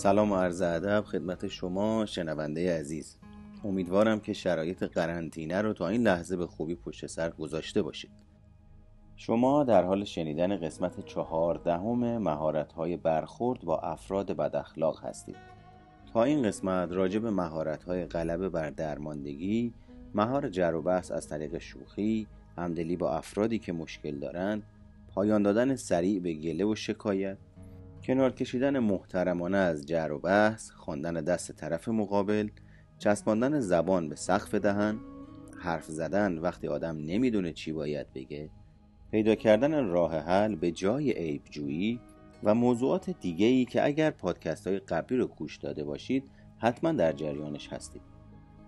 سلام و عرض ادب خدمت شما شنونده عزیز. امیدوارم که شرایط قرنطینه رو تا این لحظه به خوبی پشت سر گذاشته باشید. شما در حال شنیدن قسمت چهاردهم مهارت های برخورد با افراد بد اخلاق هستید. تا این قسمت راجع به مهارت های غلبه بر درماندگی مهار جر و بحث از طریق شوخی همدلی با افرادی که مشکل دارند پایان دادن سریع به گله و شکایت کنار کشیدن محترمانه از جر و بحث خواندن دست طرف مقابل چسباندن زبان به سقف دهن حرف زدن وقتی آدم نمی‌دونه چی باید بگه پیدا کردن راه حل به جای عیب جویی و موضوعات دیگه ای که اگر پادکست های قبلی رو گوش داده باشید حتما در جریانش هستید.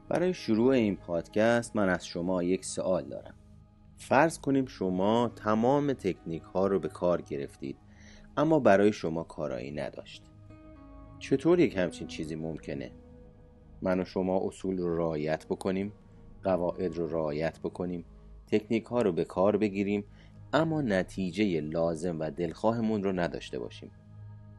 برای شروع این پادکست من از شما یک سوال دارم. فرض کنیم شما تمام تکنیک ها رو به کار گرفتید. اما برای شما کارایی نداشت. چطور یک همچین چیزی ممکنه؟ من و شما اصول رو رعایت بکنیم قواعد رو رعایت بکنیم تکنیک ها رو به کار بگیریم اما نتیجه لازم و دلخواهمون رو نداشته باشیم.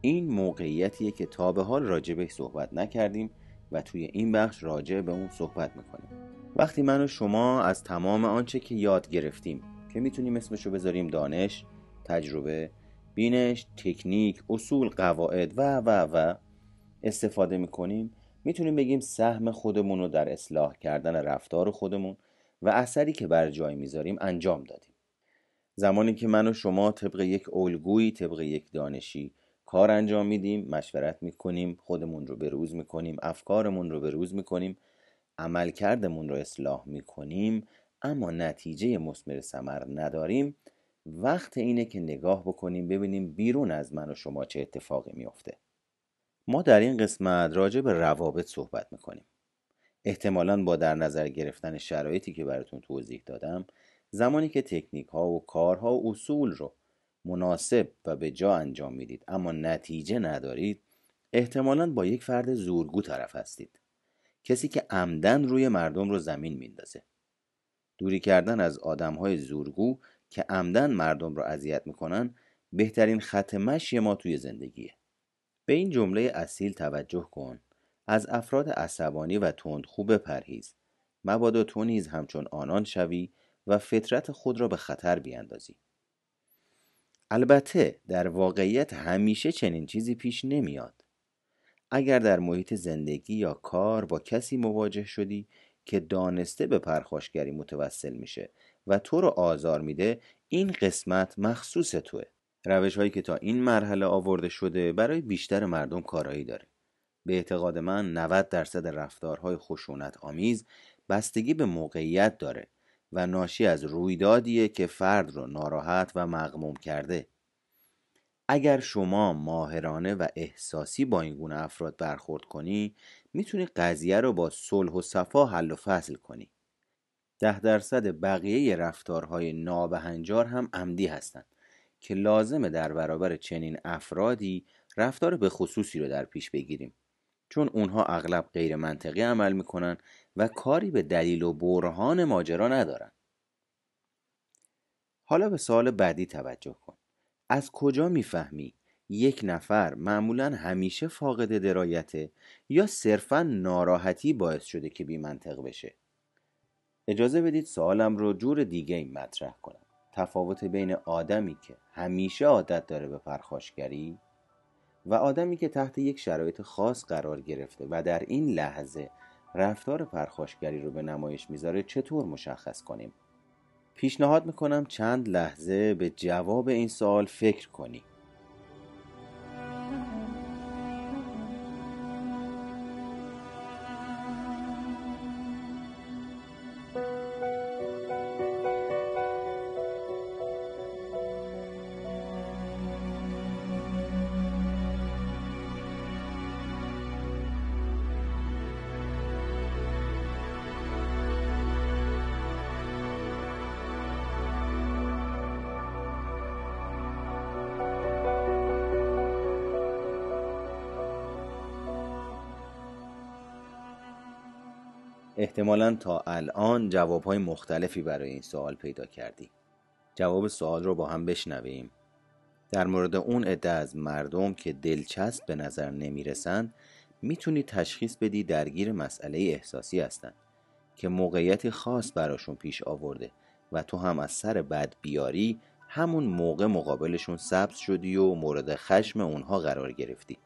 این موقعیتیه که تا به حال راجع صحبت نکردیم و توی این بخش راجع به اون صحبت می‌کنیم. وقتی من و شما از تمام آنچه که یاد گرفتیم که می‌تونیم اسمشو بذاریم دانش تجربه بینش تکنیک اصول قواعد و و و استفاده می‌کنیم. می‌تونیم بگیم سهم خودمون رو در اصلاح کردن رفتار خودمون و اثری که بر جای می‌ذاریم انجام دادیم. زمانی که من و شما طبق یک الگویی طبق یک دانشی کار انجام میدیم مشورت می‌کنیم خودمون رو بروز می‌کنیم افکارمون رو بروز می‌کنیم عملکردمون رو اصلاح می‌کنیم اما نتیجه مثمر ثمر نداریم. وقت اینه که نگاه بکنیم ببینیم بیرون از من و شما چه اتفاقی میافته. ما در این قسمت راجع به روابط صحبت می‌کنیم. احتمالا با در نظر گرفتن شرایطی که براتون توضیح دادم زمانی که تکنیک ها و کارها و اصول رو مناسب و به جا انجام می‌دید اما نتیجه ندارید احتمالا با یک فرد زورگو طرف هستید. کسی که عمدن روی مردم رو زمین میندازه. دوری کردن از آدم های زورگو که عمدن مردم رو اذیت می‌کنن بهترین خط مشی ما توی زندگیه. به این جمله اصیل توجه کن. از افراد عصبانی و تندخو بپرهیز مبادا تو نیز همچون آنان شوی و فطرت خود را به خطر بیاندازی. البته در واقعیت همیشه چنین چیزی پیش نمیاد. اگر در محیط زندگی یا کار با کسی مواجه شدی که دانسته به پرخاشگری متوسل میشه و تو رو آزار میده این قسمت مخصوص توه. روش هایی که تا این مرحله آورده شده برای بیشتر مردم کارایی داره. به اعتقاد من 90 درصد رفتارهای خشونت آمیز بستگی به موقعیت داره و ناشی از رویدادیه که فرد رو ناراحت و مغموم کرده. اگر شما ماهرانه و احساسی با این گونه افراد برخورد کنی می‌تونی قضیه رو با صلح و صفا حل و فصل کنی. ده درصد بقیه رفتارهای نابهنجار هم عمدی هستند که لازمه در برابر چنین افرادی رفتار به خصوصی رو در پیش بگیریم. چون اونها اغلب غیر منطقی عمل می‌کنن و کاری به دلیل و برهان ماجرا ندارن. حالا به سوال بعدی توجه کن. از کجا می‌فهمی یک نفر معمولا همیشه فاقد درایته یا صرفا ناراحتی باعث شده که بی منطق بشه؟ اجازه بدید سوالم رو جور دیگه این مطرح کنم. تفاوت بین آدمی که همیشه عادت داره به پرخاشگری و آدمی که تحت یک شرایط خاص قرار گرفته و در این لحظه رفتار پرخاشگری رو به نمایش می‌ذاره چطور مشخص کنیم؟ پیشنهاد می‌کنم چند لحظه به جواب این سوال فکر کنی. احتمالا تا الان جوابهای مختلفی برای این سوال پیدا کردی. جواب سوال رو با هم بشنویم. در مورد اون عده از مردم که دلچسب به نظر نمی‌رسند می‌تونی تشخیص بدی درگیر مسئله احساسی هستند که موقعیتی خاص براشون پیش آورده و تو هم از سر بد بیاری همون موقع مقابلشون سبز شدی و مورد خشم اونها قرار گرفتی.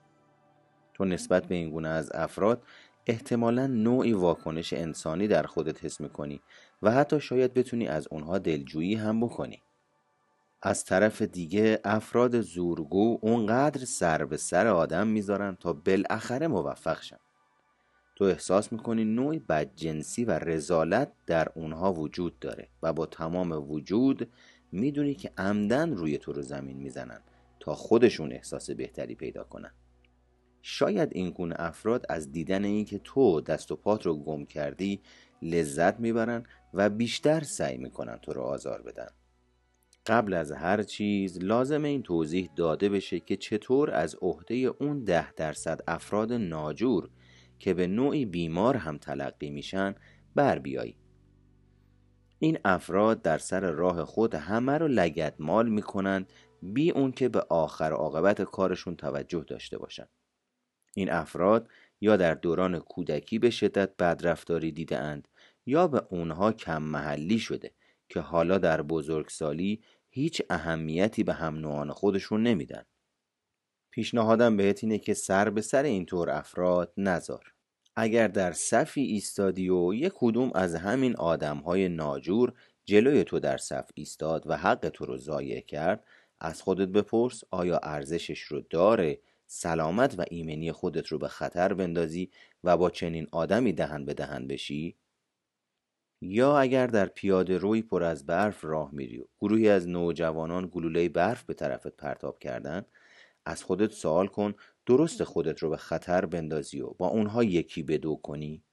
تو نسبت به این گونه از افراد احتمالا نوعی واکنش انسانی در خودت حس می‌کنی و حتی شاید بتونی از اونها دلجویی هم بکنی. از طرف دیگه افراد زورگو اونقدر سر به سر آدم می‌ذارن تا بالاخره موفق شن. تو احساس می‌کنی نوعی بدجنسی و رزالت در اونها وجود داره و با تمام وجود می‌دونی که عمدن روی تو رو زمین می‌زنن تا خودشون احساس بهتری پیدا کنن. شاید این گونه افراد از دیدن اینکه تو دست و پات رو گم کردی لذت می‌برن و بیشتر سعی می‌کنن تو رو آزار بدن. قبل از هر چیز لازم این توضیح داده بشه که چطور از عهده اون ده درصد افراد ناجور که به نوعی بیمار هم تلقی میشن بر بیایی. این افراد در سر راه خود همه رو لگت مال می‌کنند بی اون که به آخر عاقبت کارشون توجه داشته باشند این افراد یا در دوران کودکی به شدت بدرفتاری دیده اند یا به اونها کم محلی شده که حالا در بزرگسالی هیچ اهمیتی به هم نوعان خودشون نمیدن. پیشنهادم بهت اینه که سر به سر اینطور افراد نذار. اگر در صفی ایستادی و یک کدوم از همین آدم های ناجور جلوی تو در صف ایستاد و حق تو رو ضایع کرد از خودت بپرس آیا ارزشش رو داره سلامت و ایمنی خودت رو به خطر بندازی و با چنین آدمی دهن به دهن بشی؟ یا اگر در پیاده روی پر از برف راه میری و گروهی از نوجوانان گلوله برف به طرفت پرتاب کردن از خودت سوال کن درست خودت رو به خطر بندازی و با اونها یکی به دو کنی؟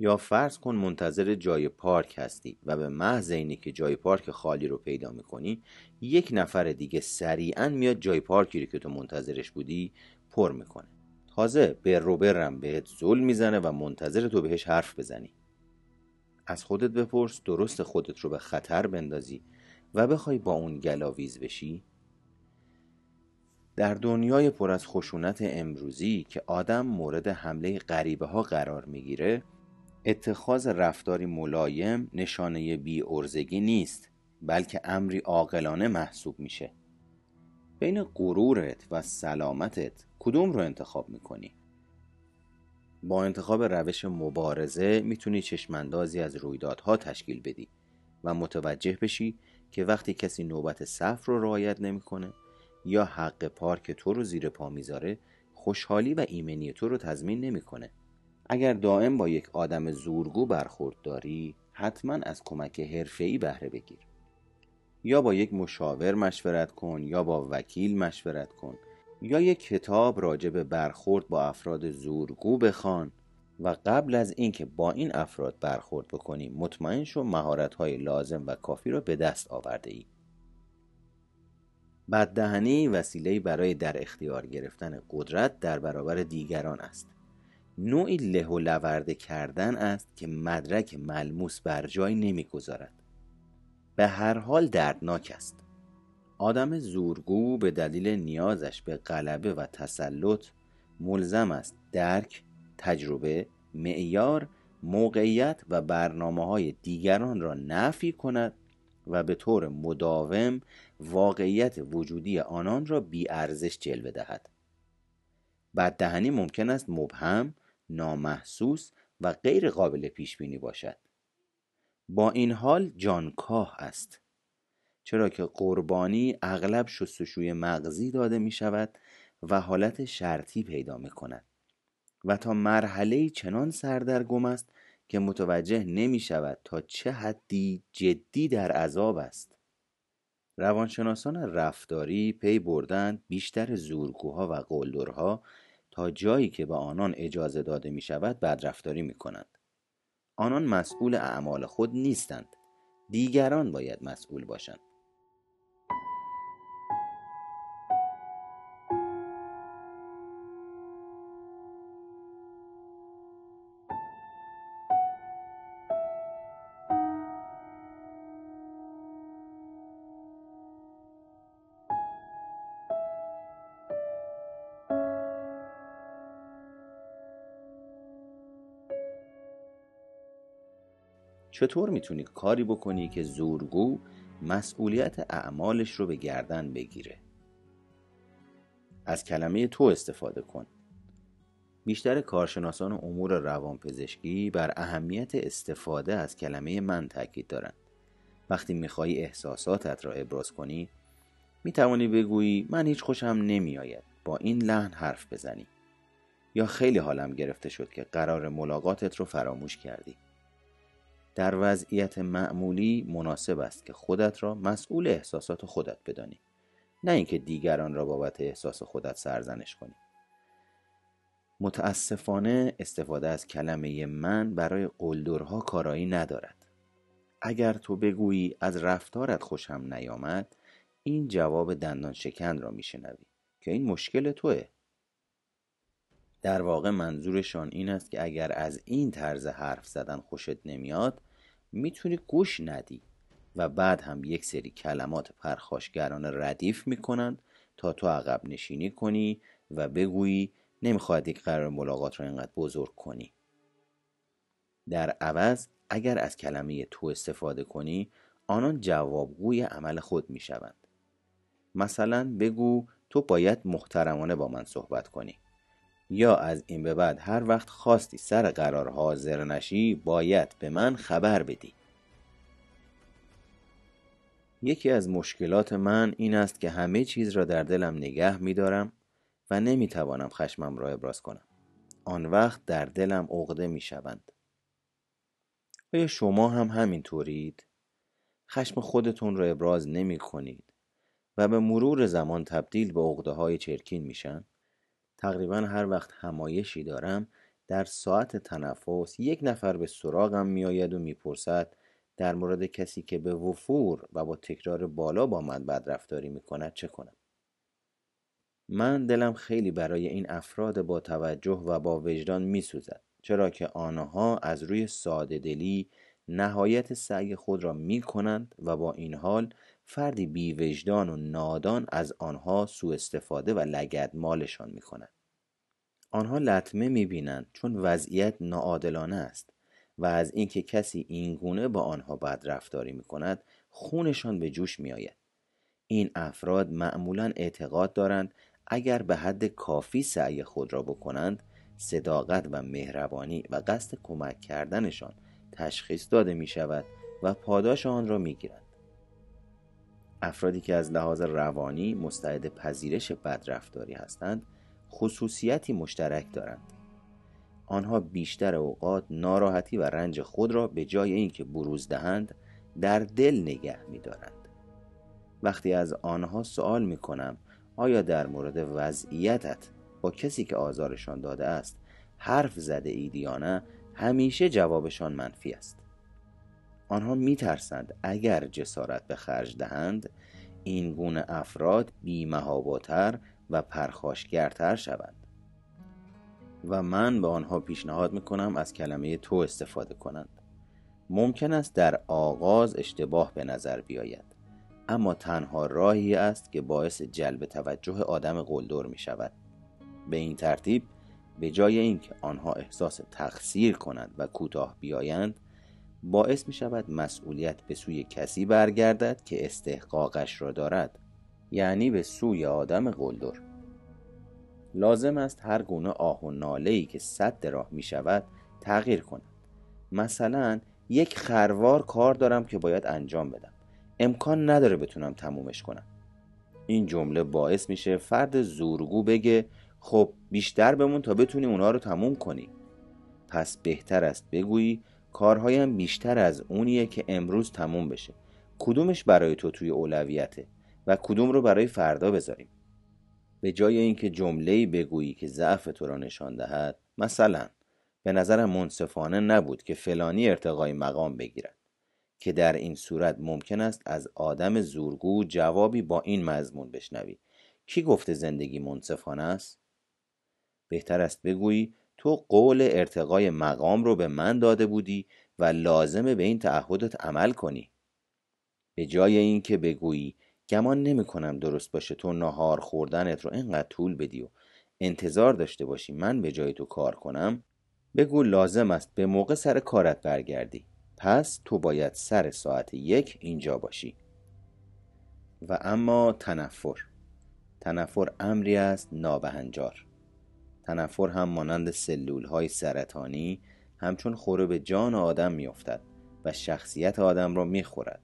یا فرض کن منتظر جای پارک هستی و به محض اینی که جای پارک خالی رو پیدا می‌کنی یک نفر دیگه سریعا میاد جای پارکی رو که تو منتظرش بودی پر می‌کنه. تازه به روبرم بهت زل می‌زنه و منتظر تو بهش حرف بزنی. از خودت بپرس درست خودت رو به خطر بندازی و بخوای با اون گلاویز بشی. در دنیای پر از خشونت امروزی که آدم مورد حمله غریبه ها قرار می‌گیره اتخاذ رفتاری ملایم نشانه بی ارزگی نیست بلکه امری عاقلانه محسوب میشه بین غرورت و سلامتت کدوم رو انتخاب می‌کنی؟ با انتخاب روش مبارزه می‌تونی چشماندازی از رویدادها تشکیل بدی و متوجه بشی که وقتی کسی نوبت صف رو رعایت نمی‌کنه یا حق پارک تو رو زیر پا می‌ذاره خوشحالی و ایمنی تو رو تضمین نمی‌کنه اگر دائم با یک آدم زورگو برخورد داری حتما از کمک حرفه‌ای بهره بگیر یا با یک مشاور مشورت کن یا با وکیل مشورت کن یا یک کتاب راجع به برخورد با افراد زورگو بخوان و قبل از اینکه با این افراد برخورد بکنی مطمئن شو مهارت‌های لازم و کافی را به دست آورده ای. بددهنی وسیله برای در اختیار گرفتن قدرت در برابر دیگران است. نوعی له و لورده کردن است که مدرک ملموس بر جای نمی‌گذارد. به هر حال دردناک است. آدم زورگو به دلیل نیازش به غلبه و تسلط ملزم است درک، تجربه، معیار، موقعیت و برنامه های دیگران را نفی کند و به طور مداوم واقعیت وجودی آنان را ارزش جلوه دهد. بددهنی ممکن است مبهم، نامحسوس و غیر قابل پیش بینی باشد. با این حال جانکاه است. چرا که قربانی اغلب شستشوی مغزی داده می شود و حالت شرطی پیدا می کند و تا مرحله چنان سردرگم است که متوجه نمی شود تا چه حدی جدی در عذاب است روانشناسان رفتاری پی بردند بیشتر زورگوها و قلدرها تا جایی که به آنان اجازه داده می شود بدرفتاری می کنند. آنان مسئول اعمال خود نیستند دیگران باید مسئول باشند چطور می‌تونی کاری بکنی که زورگو مسئولیت اعمالش رو به گردن بگیره؟ از کلمه تو استفاده کن. بیشتر کارشناسان امور روانپزشکی بر اهمیت استفاده از کلمه من تاکید دارند. وقتی میخوایی احساساتت را ابراز کنی می‌توانی بگویی من هیچ خوشم نمیآید. با این لحن حرف بزنی. یا خیلی حالم گرفته شد که قرار ملاقاتت رو فراموش کردی. در وضعیت معمولی مناسب است که خودت را مسئول احساسات خودت بدانی. نه اینکه دیگران را بابت احساس خودت سرزنش کنی. متاسفانه استفاده از کلمه من برای قلدرها کارایی ندارد. اگر تو بگویی از رفتارت خوشم نیامد این جواب دندان شکن را میشنوی که این مشکل توه. در واقع منظورشان این است که اگر از این طرز حرف زدن خوشت نمیاد می‌تونی گوش ندی و بعد هم یک سری کلمات پرخاشگرانه ردیف می‌کنند تا تو عقب نشینی کنی و بگویی نمی‌خواهد یک قرار ملاقات را اینقدر بزرگ کنی. در عوض اگر از کلمه تو استفاده کنی آنان جوابگوی عمل خود می‌شوند. مثلا بگو تو باید محترمانه با من صحبت کنی. یا از این به بعد هر وقت خواستی سر قرار حاضر نشی باید به من خبر بدی یکی از مشکلات من این است که همه چیز را در دلم نگه می دارم و نمی توانم خشمم را ابراز کنم آن وقت در دلم عقده می شوند آیا شما هم همین طورید؟ خشم خودتون را ابراز نمی کنید و به مرور زمان تبدیل به عقده های چرکین میشن؟ تقریبا هر وقت همایشی دارم در ساعت تنفس یک نفر به سراغم میآید و می‌پرسد در مورد کسی که به وفور و با تکرار بالا با من بدرفتاری می‌کند چه کنم؟ من دلم خیلی برای این افراد با توجه و با وجدان میسوزد چرا که آنها از روی ساده دلی نهایت سعی خود را می کنند و با این حال فردی بیوجدان و نادان از آنها سوء استفاده و لگد مالشان می کند. آنها لطمه می بینند چون وضعیت ناعادلانه است و از اینکه کسی اینگونه با آنها بد رفتاری می کند خونشان به جوش می آید. این افراد معمولا اعتقاد دارند اگر به حد کافی سعی خود را بکنند صداقت و مهربانی و قصد کمک کردنشان تشخیص داده می شود و پاداش آن را می گیرند. افرادی که از لحاظ روانی مستعد پذیرش بدرفتاری هستند خصوصیتی مشترک دارند آنها بیشتر اوقات ناراحتی و رنج خود را به جای اینکه بروز دهند در دل نگه می دارند. وقتی از آنها سوال می کنم آیا در مورد وضعیتت با کسی که آزارشان داده است حرف زده اید همیشه جوابشان منفی است آنها میترسند اگر جسارت به خرج دهند این گونه افراد بیمهاباتر و پرخاشگرتر شوند. و من به آنها پیشنهاد می‌کنم از کلمه تو استفاده کنند. ممکن است در آغاز اشتباه به نظر بیاید اما تنها راهی است که باعث جلب توجه آدم قلدر می شود به این ترتیب به جای اینکه آنها احساس تقصیر کنند و کوتاه بیایند باعث می شود مسئولیت به سوی کسی برگردد که استحقاقش را دارد یعنی به سوی آدم قلدر. لازم است هر گونه آه و ناله ای که صد راه می شود تغییر کند. مثلا یک خروار کار دارم که باید انجام بدم. امکان نداره بتونم تمومش کنم. این جمله باعث میشه فرد زورگو بگه خب بیشتر بمون تا بتونی اونا رو تموم کنی. پس بهتر است بگویی کارهایم بیشتر از اونیه که امروز تموم بشه. کدومش برای تو توی اولویته و کدوم رو برای فردا بذاریم؟ به جای اینکه جمله‌ای بگویی که ضعف تو را نشان دهد مثلا به نظرم منصفانه نبود که فلانی ارتقای مقام بگیرد که در این صورت ممکن است از آدم زورگو جوابی با این مضمون بشنوی. کی گفته زندگی منصفانه است؟ بهتر است بگویی تو قول ارتقای مقام رو به من داده بودی و لازمه به این تعهدت عمل کنی. به جای اینکه بگویی گمان نمی کنم درست باشه تو نهار خوردنت رو اینقدر طول بدی و انتظار داشته باشی من به جای تو کار کنم بگو لازم است به موقع سر کارت برگردی. پس تو باید سر ساعت یک اینجا باشی. و اما تنفر. تنفر امری است نابهنجار. تنفر هم مانند سلول های سرطانی همچون خوره به جان آدم میافتد و شخصیت آدم را می‌خورد.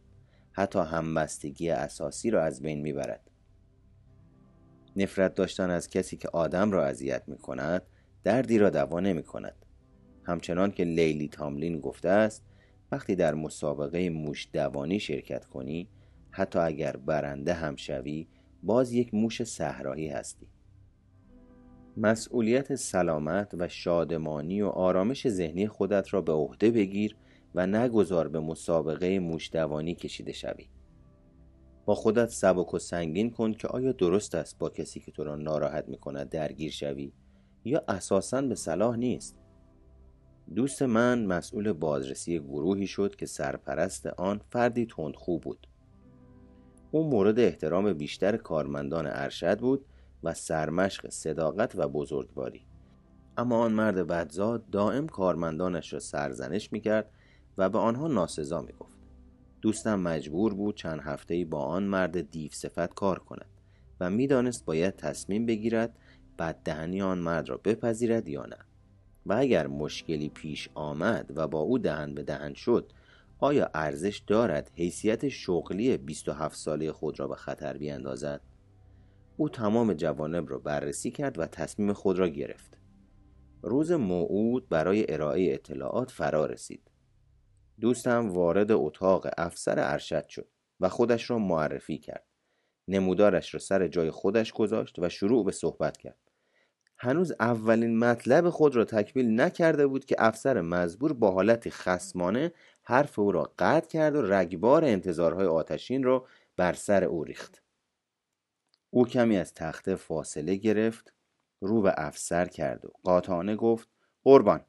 حتی همبستگی اساسی را از بین می‌برد. نفرت داشتن از کسی که آدم را اذیت می کند دردی را دوا نمی کند همچنان که لیلی تاملین گفته است وقتی در مسابقه موش دوانی شرکت کنی حتی اگر برنده هم شوی باز یک موش صحرایی هستی. مسئولیت سلامت و شادمانی و آرامش ذهنی خودت را به عهده بگیر و نگذار به مسابقه موش دوانی کشیده شوی. با خودت سبک و سنگین کن که آیا درست است با کسی که تو را ناراحت می کند درگیر شوی یا اساسا به صلاح نیست؟ دوست من مسئول بازرسی گروهی شد که سرپرست آن فردی تندخو بود. او مورد احترام بیشتر کارمندان ارشد بود و سرمشق صداقت و بزرگواری. اما آن مرد بدزاد دائم کارمندانش را سرزنش می‌کرد و به آنها ناسزا می‌گفت. دوستم مجبور بود چند هفته با آن مرد دیو صفت کار کند و می‌دانست باید تصمیم بگیرد بددهنی آن مرد را بپذیرد یا نه. و اگر مشکلی پیش آمد و با او دهن به دهن شد آیا ارزش دارد حیثیت شغلی 27 ساله خود را به خطر بیاندازد؟ او تمام جوانب را بررسی کرد و تصمیم خود را گرفت. روز موعود برای ارائه اطلاعات فرا رسید. دوستم وارد اتاق افسر ارشد شد و خودش را معرفی کرد. نمودارش را سر جای خودش گذاشت و شروع به صحبت کرد. هنوز اولین مطلب خود را تکمیل نکرده بود که افسر مزبور با حالتی خسمانه حرف او را قطع کرد و رگبار انتظارهای آتشین را بر سر او ریخت. او کمی از تخته فاصله گرفت رو به افسر کرد و قاطعانه گفت قربان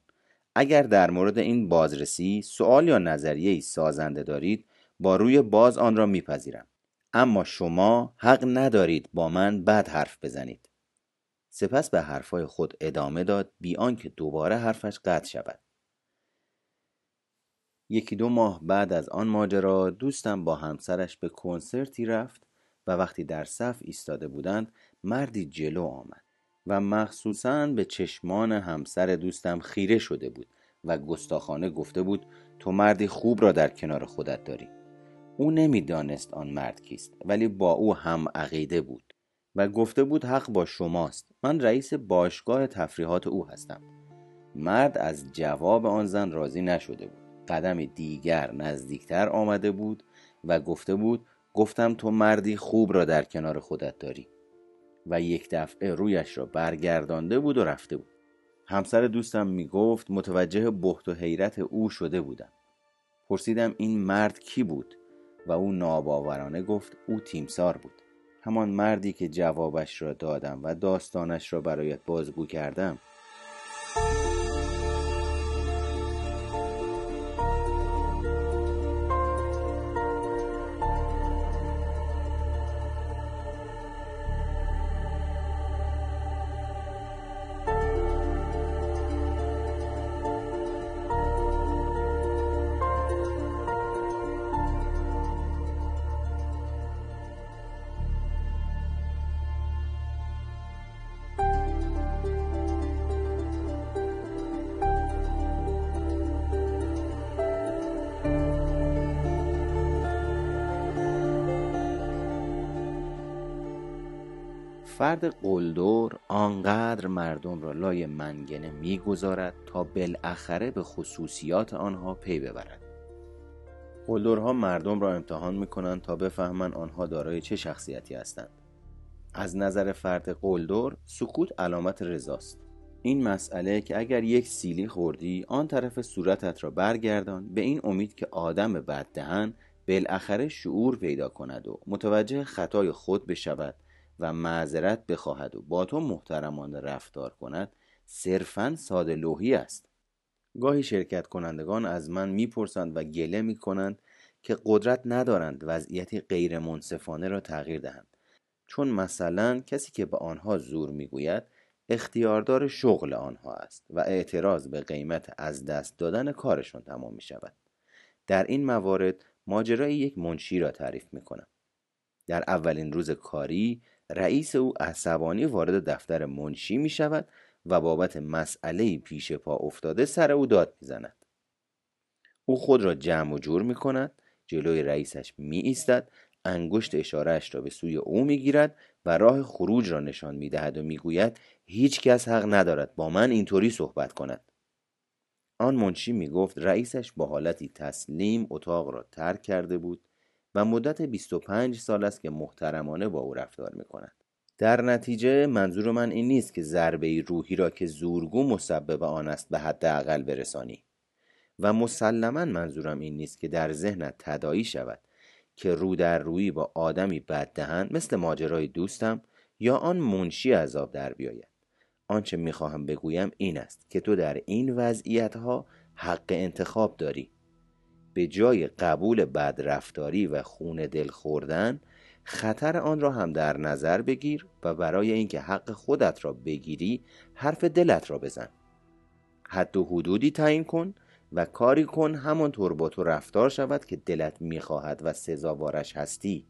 اگر در مورد این بازرسی سوال یا نظریه ای سازنده دارید با روی باز آن را میپذیرم. اما شما حق ندارید با من بد حرف بزنید. سپس به حرفای خود ادامه داد بی آنکه دوباره حرفش قطع شود. یکی دو ماه بعد از آن ماجرا دوستم با همسرش به کنسرتی رفت و وقتی در صف ایستاده بودند مردی جلو آمد و مخصوصا به چشمان همسر دوستم خیره شده بود و گستاخانه گفته بود تو مردی خوب را در کنار خودت داری. او نمی‌دانست آن مرد کیست ولی با او هم عقیده بود و گفته بود حق با شماست. من رئیس باشگاه تفریحات او هستم. مرد از جواب آن زن راضی نشده بود. قدم دیگر نزدیکتر آمده بود و گفته بود گفتم تو مردی خوب را در کنار خودت داری. و یک دفعه رویش را برگردانده بود و رفته بود. همسر دوستم می‌گفت متوجه بحت و حیرت او شده بودم. پرسیدم این مرد کی بود؟ و او ناباورانه گفت او تیمسار بود. همان مردی که جوابش را دادم و داستانش را برایت بازگو کردم فرد قلدر آنقدر مردم را لای منگنه می‌گذارد تا بالاخره به خصوصیات آنها پی ببرد. قلدرها مردم را امتحان می‌کنند تا بفهمند آنها دارای چه شخصیتی هستند. از نظر فرد قلدر سکوت علامت رضاست. این مسئله که اگر یک سیلی خوردی آن طرف صورتت را برگردان به این امید که آدم بددهن بالاخره شعور پیدا کند و متوجه خطای خود بشود. و معذرت بخواهد و با تو محترمانه رفتار کند صرفا ساده لوحی است. گاهی شرکت کنندگان از من می‌پرسند و گله می‌کنند که قدرت ندارند وضعیتی غیر منصفانه را تغییر دهند. چون مثلا کسی که به آنها زور می‌گوید اختیاردار شغل آنها است و اعتراض به قیمت از دست دادن کارشان تمام می شود در این موارد ماجرای یک منشی را تعریف می‌کنم. در اولین روز کاری رئیس او عصبانی وارد دفتر منشی می شود و بابت مسئله پیش پا افتاده سر او داد می زند. او خود را جمع و جور می کند جلوی رئیسش می ایستد انگشت اشارهش را به سوی او می گیرد و راه خروج را نشان می دهد و می گوید هیچ کس حق ندارد با من اینطوری صحبت کند آن منشی می گفت رئیسش با حالتی تسلیم اتاق را ترک کرده بود و مدت 25 سال است که محترمانه با او رفتار می کند. در نتیجه منظور من این نیست که ضربه روحی را که زورگو مسبب آن است به حداقل برسانی. و مسلما منظورم این نیست که در ذهنت تدایی شود که رو در روی با آدمی بددهن مثل ماجرای دوستم یا آن منشی عذاب در بیاید. آنچه می‌خواهم بگویم این است که تو در این وضعیت ها حق انتخاب داری. به جای قبول بدرفتاری و خون دل خوردن خطر آن را هم در نظر بگیر و برای اینکه حق خودت را بگیری حرف دلت را بزن. حد و حدودی تعیین کن و کاری کن همانطور با تو رفتار شود که دلت می‌خواهد و سزاوارش هستی.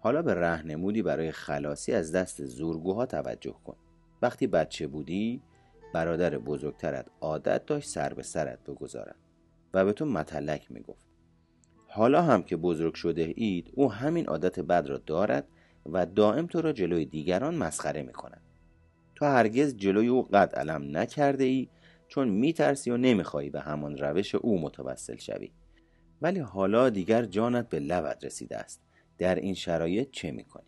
حالا به رهنمودی برای خلاصی از دست زورگوها توجه کن. وقتی بچه بودی برادر بزرگترت عادت داشت سر به سرت بگذارد. و به تو متلک می‌گفت. حالا هم که بزرگ شده اید او همین عادت بد را دارد و دائم تو را جلوی دیگران مسخره می کند تو هرگز جلوی او قد علم نکرده ای چون میترسی و نمی‌خواهی به همان روش او متوسل شوی. ولی حالا دیگر جانت به لبت رسیده است. در این شرایط چه می‌کنی؟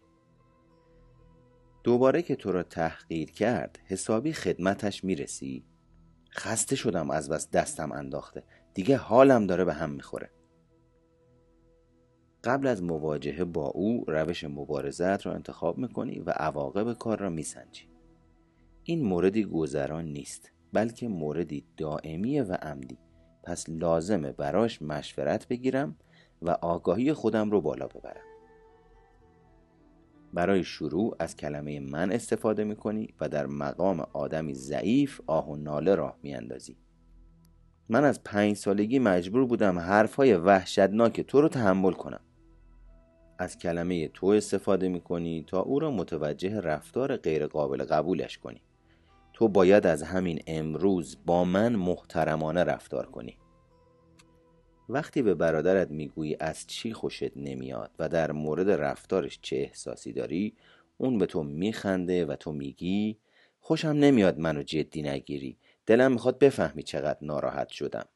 دوباره که تو را تحقیر کرد حسابی خدمتش می‌رسی؟ خسته شدم از بس دستم انداخته. دیگه حالم داره به هم می‌خوره. قبل از مواجهه با او روش مبارزت را انتخاب می‌کنی و عواقب کار را میسنجی. این موردی گذران نیست بلکه موردی دائمی و عمدی. پس لازمه براش مشورت بگیرم و آگاهی خودم رو بالا ببرم. برای شروع از کلمه من استفاده می‌کنی و در مقام آدمی ضعیف آه و ناله راه میاندازی. من از پنج سالگی مجبور بودم حرفهای وحشتناک تو رو تحمل کنم. از کلمه تو استفاده می‌کنی تا او را متوجه رفتار غیرقابل قبولش کنی. تو باید از همین امروز با من محترمانه رفتار کنی. وقتی به برادرت می‌گویی از چی خوشت نمیاد و در مورد رفتارش چه احساسی داری اون به تو میخنده و تو میگی خوشم نمیاد منو جدی نگیری. دلم می‌خواد بفهمی چقدر ناراحت شدم.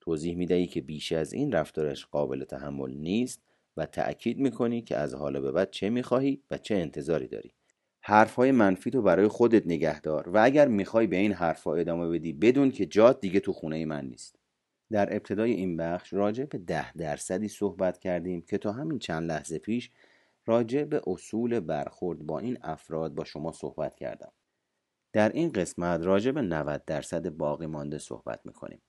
توضیح می‌دهی که بیش از این رفتارش قابل تحمل نیست و تأکید می‌کنی که از حالا به بعد چه می‌خواهی و چه انتظاری داری. حرفهای منفی تو برای خودت نگه دار و اگر می‌خوای به این حرفها ادامه بدی بدون که جات دیگه تو خونه من نیست. در ابتدای این بخش راجع به ده درصدی صحبت کردیم که تا همین چند لحظه پیش راجع به اصول برخورد با این افراد با شما صحبت کردم. در این قسمت راجع به 90 درصد باقی مانده صحبت می‌کنیم.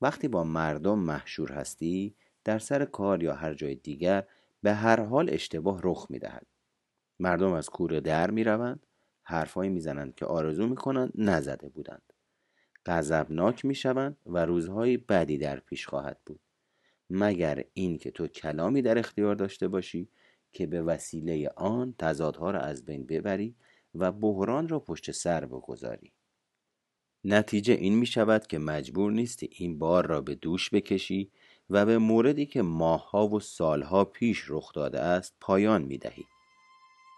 وقتی با مردم محشور هستی در سر کار یا هر جای دیگر به هر حال اشتباه رخ می‌دهد. مردم از کوره در می‌روند حرفهایی می‌زنند که آرزو می‌کنند نزده بودند. غضبناک می‌شوند و روزهای بدی در پیش خواهد بود. مگر اینکه تو کلامی در اختیار داشته باشی که به وسیله آن تضادها را از بین ببری و بحران را پشت سر بگذاری نتیجه این می شود که مجبور نیستی این بار را به دوش بکشی و به موردی که ماهها و سالها پیش رخ داده است پایان می دهی.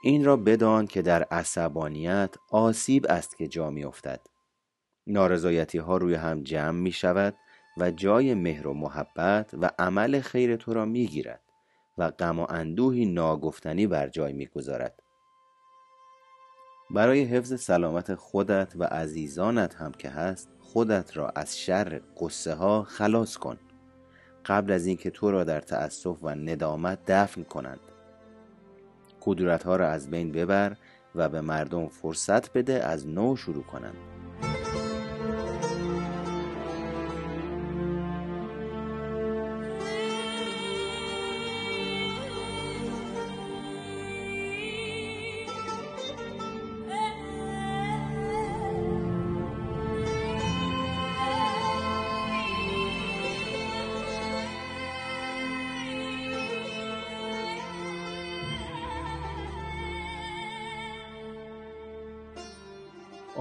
این را بدان که در عصبانیت آسیب است که جا می افتد. نارضایتی ها روی هم جمع می شود و جای مهر و محبت و عمل خیر تو را می گیرد و غم و اندوهی ناگفتنی بر جای می گذارد. برای حفظ سلامت خودت و عزیزانت هم که هست خودت را از شر قصه ها خلاص کن. قبل از اینکه تو را در تأسف و ندامت دفن کنند. کدورت ها را از بین ببر و به مردم فرصت بده از نو شروع کنند.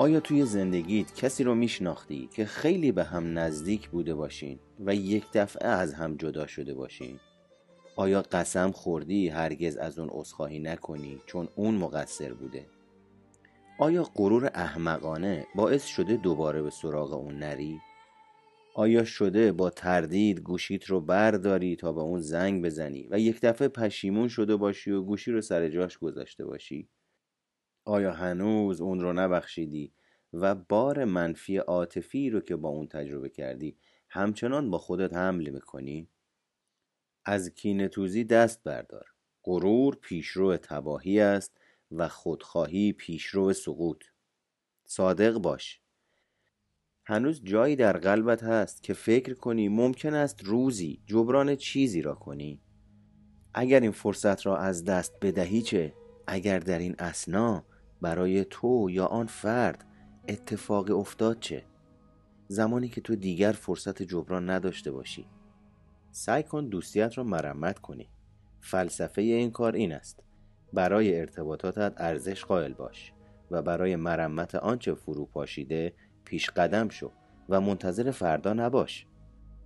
آیا توی زندگیت کسی رو میشناختی که خیلی به هم نزدیک بوده باشین و یک دفعه از هم جدا شده باشین؟ آیا قسم خوردی هرگز از اون عذرخواهی نکنی چون اون مقصر بوده؟ آیا غرور احمقانه باعث شده دوباره به سراغ اون نری؟ آیا شده با تردید گوشیت رو برداری تا به اون زنگ بزنی و یک دفعه پشیمون شده باشی و گوشی رو سر جاش گذاشته باشی؟ آیا هنوز اون رو نبخشیدی؟ و بار منفی عاطفی رو که با اون تجربه کردی همچنان با خودت حمل می‌کنی؟ از کینتوزی دست بردار. غرور پیشرو تباهی است و خودخواهی پیشرو سقوط. صادق باش. هنوز جایی در قلبت هست که فکر کنی ممکن است روزی جبران چیزی را کنی. اگر این فرصت را از دست بدهی چه؟ اگر در این اسنا برای تو یا آن فرد اتفاق افتاد چه؟ زمانی که تو دیگر فرصت جبران نداشته باشی. سعی کن دوستیت را مرمت کنی. فلسفه این کار این است. برای ارتباطاتت ارزش قائل باش و برای مرمت آنچه فرو پاشیده پیش قدم شو و منتظر فردا نباش.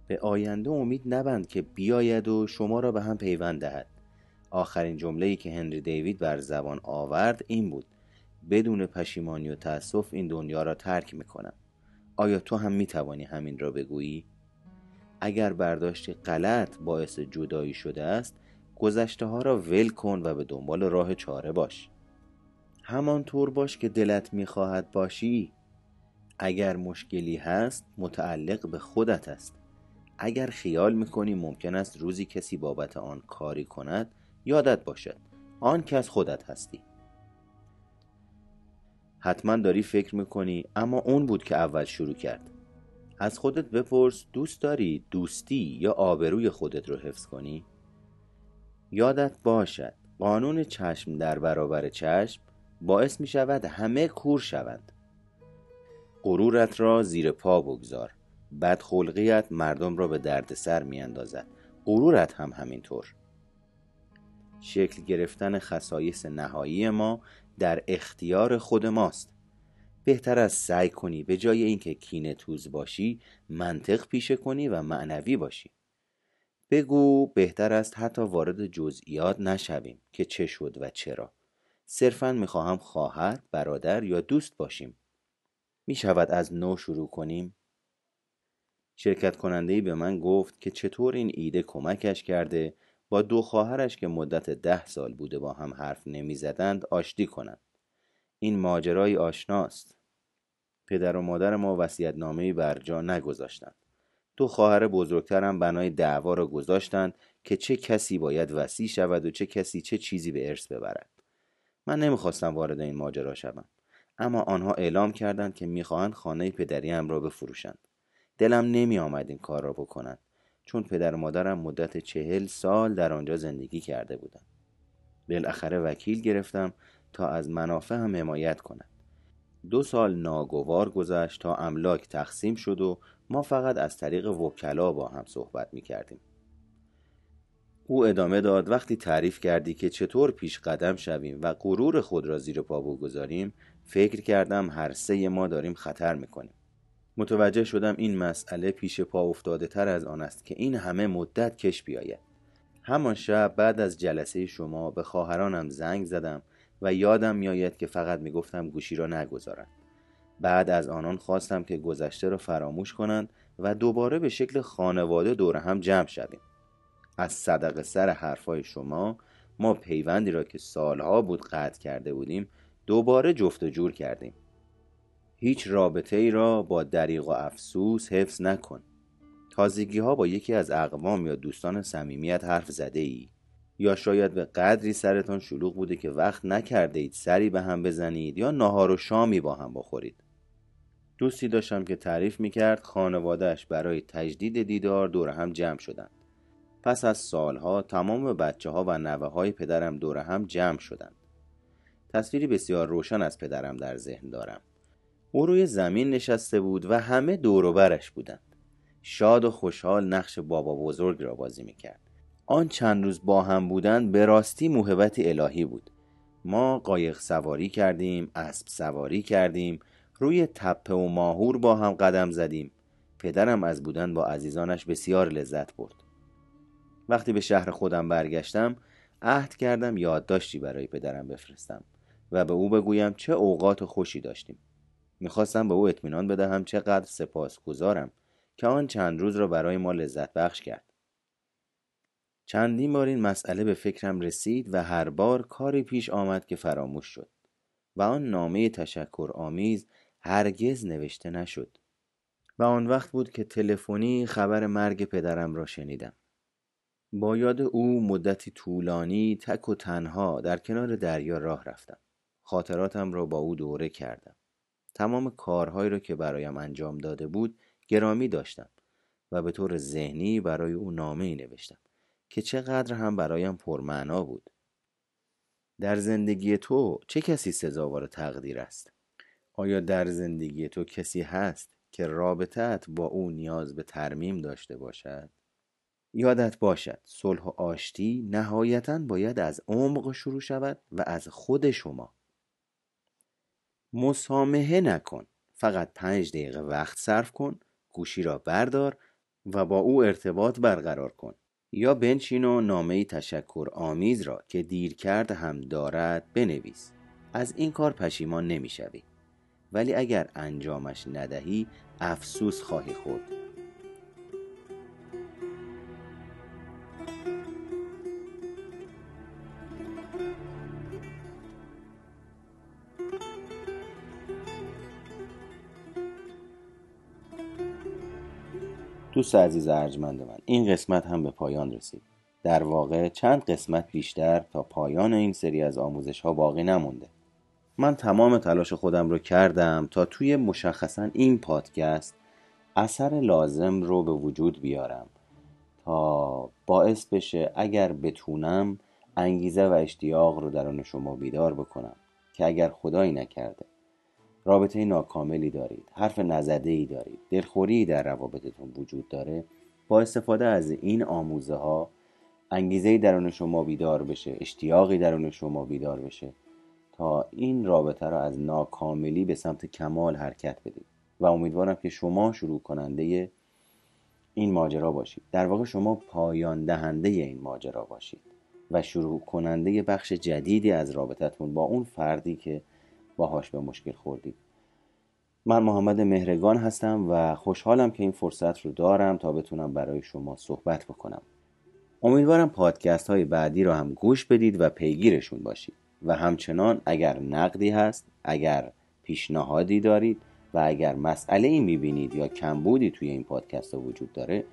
به آینده امید نبند که بیاید و شما را به هم پیوند دهد. آخرین جمله که هنری دیوید بر زبان آورد این بود. بدون پشیمانی و تأسف این دنیا را ترک می‌کنم. آیا تو هم می‌توانی همین را بگویی؟ اگر برداشتی غلط باعث جدایی شده است گذشته ها را ول کن و به دنبال راه چاره باش. همانطور باش که دلت می‌خواهد باشی. اگر مشکلی هست متعلق به خودت است. اگر خیال می‌کنی ممکن است روزی کسی بابت آن کاری کند یادت باشد آن کس خودت هستی. حتما داری فکر می‌کنی اما اون بود که اول شروع کرد. از خودت بپرس دوست داری دوستی یا آبروی خودت رو حفظ کنی؟ یادت باشد قانون چشم در برابر چشم باعث می شود همه کور شوند. غرورت را زیر پا بگذار. بدخلقیت مردم را به دردسر می اندازد غرورت هم همینطور. شکل گرفتن خصایص نهایی ما در اختیار خود ماست. بهتر از سعی کنی به جای اینکه کینه توز باشی منطق پیشه کنی و معنوی باشی. بگو بهتر است حتی وارد جزئیات نشویم که چه شد و چرا. صرفا می‌خواهم خواهر برادر یا دوست باشیم. می شود از نو شروع کنیم؟ شرکت کننده به من گفت که چطور این ایده کمکش کرده با دو خواهرش که مدت ده سال بوده با هم حرف نمی زدند آشتی کنند. این ماجرای آشناست. پدر و مادر ما وسیعت نامه بر جا نگذاشتند. دو خواهر بزرگترم بنای دعوا را گذاشتند که چه کسی باید وسیع شود و چه کسی چه چیزی به ارث ببرد. من نمی‌خواستم وارد این ماجرا شوم. اما آنها اعلام کردند که می‌خواهند خانه پدریم را بفروشند. دلم نمی آمد این کار را بکنند. چون پدر و مادرم مدت چهل سال در آنجا زندگی کرده بودند. بالاخره وکیل گرفتم تا از منافع هم حمایت کند. دو سال ناگوار گذشت تا املاک تقسیم شد و ما فقط از طریق وکلا با هم صحبت می کردیم. او ادامه داد وقتی تعریف کردی که چطور پیش قدم شویم و غرور خود را زیر پا بگذاریم فکر کردم هر سه ما داریم خطر می‌کنیم. متوجه شدم این مسئله پیش پا افتاده تر از آن است که این همه مدت کش بیاید. همان شب بعد از جلسه شما به خواهرانم زنگ زدم و یادم میآید که فقط می‌گفتم گوشی را نگذارند. بعد از آنان خواستم که گذشته را فراموش کنند و دوباره به شکل خانواده دور هم جمع شویم. از صدق سر حرفای شما ما پیوندی را که سالها بود قطع کرده بودیم دوباره جفت و جور کردیم. هیچ رابطه ای را با دریغ و افسوس حفظ نکن. تازگی ها با یکی از اقوام یا دوستان صمیمیت حرف زده ای یا شاید به قدری سرتان شلوغ بوده که وقت نکرده اید سری به هم بزنید یا ناهار و شامی با هم بخورید. دوستی داشتم که تعریف می‌کرد خانوادهش برای تجدید دیدار دور هم جمع شدند. پس از سالها تمام بچه ها و نوه های پدرم دور هم جمع شدند. تصویری بسیار روشن از پدرم در ذهن دارم. او روی زمین نشسته بود و همه دوروبرش بودند. شاد و خوشحال نقش بابا بزرگ را بازی می‌کرد. آن چند روز با هم بودند به راستی موهبت الهی بود. ما قایق سواری کردیم اسب سواری کردیم روی تپه و ماهور با هم قدم زدیم. پدرم از بودن با عزیزانش بسیار لذت برد. وقتی به شهر خودم برگشتم عهد کردم یادداشتی برای پدرم بفرستم و به او بگویم چه اوقات خوشی داشتیم. می‌خواستم به او اطمینان بدهم چقدر سپاسگزارم که آن چند روز را برای ما لذت بخش کرد. چندین بار این مسئله به فکرم رسید و هر بار کاری پیش آمد که فراموش شد و آن نامه تشکر آمیز هرگز نوشته نشد و آن وقت بود که تلفنی خبر مرگ پدرم را شنیدم. با یاد او مدتی طولانی تک و تنها در کنار دریا راه رفتم. خاطراتم را با او دوره کردم. تمام کارهایی را که برایم انجام داده بود گرامی داشتم و به طور ذهنی برای او نامه ای نوشتم که چقدر هم برایم پرمعنا بود. در زندگی تو چه کسی سزاوار تقدیر است؟ آیا در زندگی تو کسی هست که رابطت با او نیاز به ترمیم داشته باشد؟ یادت باشد صلح و آشتی نهایتا باید از عمق شروع شود و از خود شما مسامحه نکن. فقط پنج دقیقه وقت صرف کن گوشی را بردار و با او ارتباط برقرار کن. یا بنشین و نامه تشکر آمیز را که دیر کرد هم دارد بنویس. از این کار پشیمان نمی‌شوی. ولی اگر انجامش ندهی افسوس خواهی خورد. دوست عزیز ارجمند من این قسمت هم به پایان رسید. در واقع چند قسمت بیشتر تا پایان این سری از آموزش ها باقی نمونده. من تمام تلاش خودم رو کردم تا توی مشخصا این پادکست اثر لازم رو به وجود بیارم تا باعث بشه اگر بتونم انگیزه و اشتیاق رو درون شما بیدار بکنم که اگر خدایی نکرده رابطه ناکاملی دارید حرف نزده ای دارید دلخوری در روابطتون وجود داره با استفاده از این آموزه ها انگیزه درون شما بیدار بشه اشتیاقی درون شما بیدار بشه تا این رابطه را از ناکاملی به سمت کمال حرکت بدید. و امیدوارم که شما شروع کننده این ماجرا باشید. در واقع شما پایان دهنده این ماجرا باشید و شروع کننده بخش جدیدی از رابطتون با اون فردی که باهاش به مشکل خوردید من محمد مهرگان هستم و خوشحالم که این فرصت رو دارم تا بتونم برای شما صحبت بکنم. امیدوارم پادکست های بعدی رو هم گوش بدید و پیگیرشون باشید. و همچنان اگر نقدی هست اگر پیشنهادی دارید و اگر مسئله ای می‌بینید یا کمبودی توی این پادکست ها وجود داره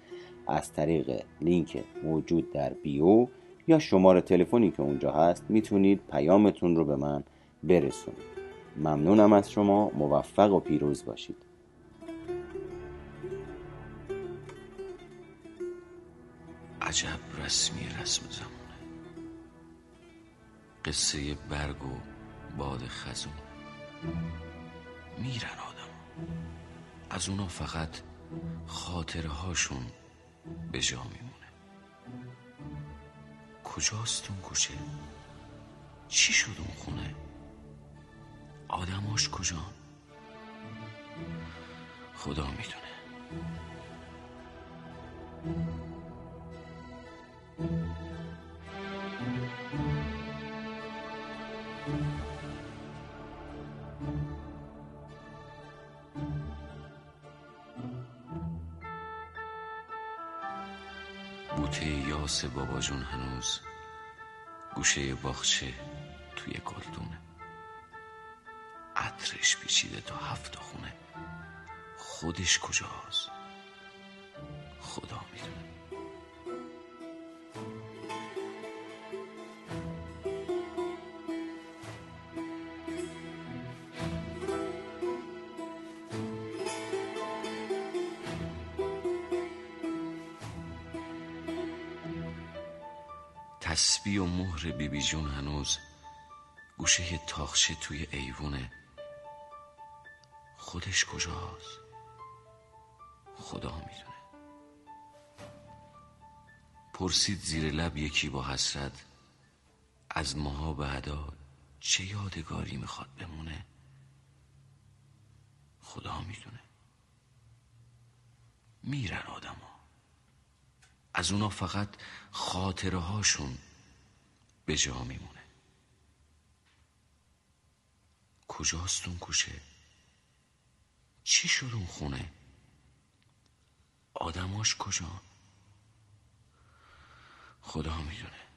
از طریق لینک موجود در بیو یا شماره تلفنی که اونجا هست می‌تونید پیامتون رو به من برسونید. ممنونم از شما. موفق و پیروز باشید. عجب رسمی رسم زمونه قصه برگ و باد خزون میرن آدم. از اونا فقط خاطره هاشون به جا میمونه. کجاست اون گوشه چی شد اون خونه؟ آدماش کجا؟ خدا می‌دونه. بوته یاس بابا جون هنوز گوشه باغچه توی گلدونه. عطرش پیچیده تا هفت خونه. خودش کجاست؟ خدا می‌دونه. تسبی و مهر بیبی جون هنوز گوشه تاخچه توی ایوونه. خودش کجاست؟ خدا می‌دونه. پرسید زیر لب یکی با حسرت از ماها بعدا چه یادگاری می‌خواد بمونه؟ خدا می‌دونه. میرن آدما. از اونا فقط خاطره هاشون به جا میمونه. کجاست اون چی شد اون خونه؟ آدماش کجا؟ خدا می‌دونه.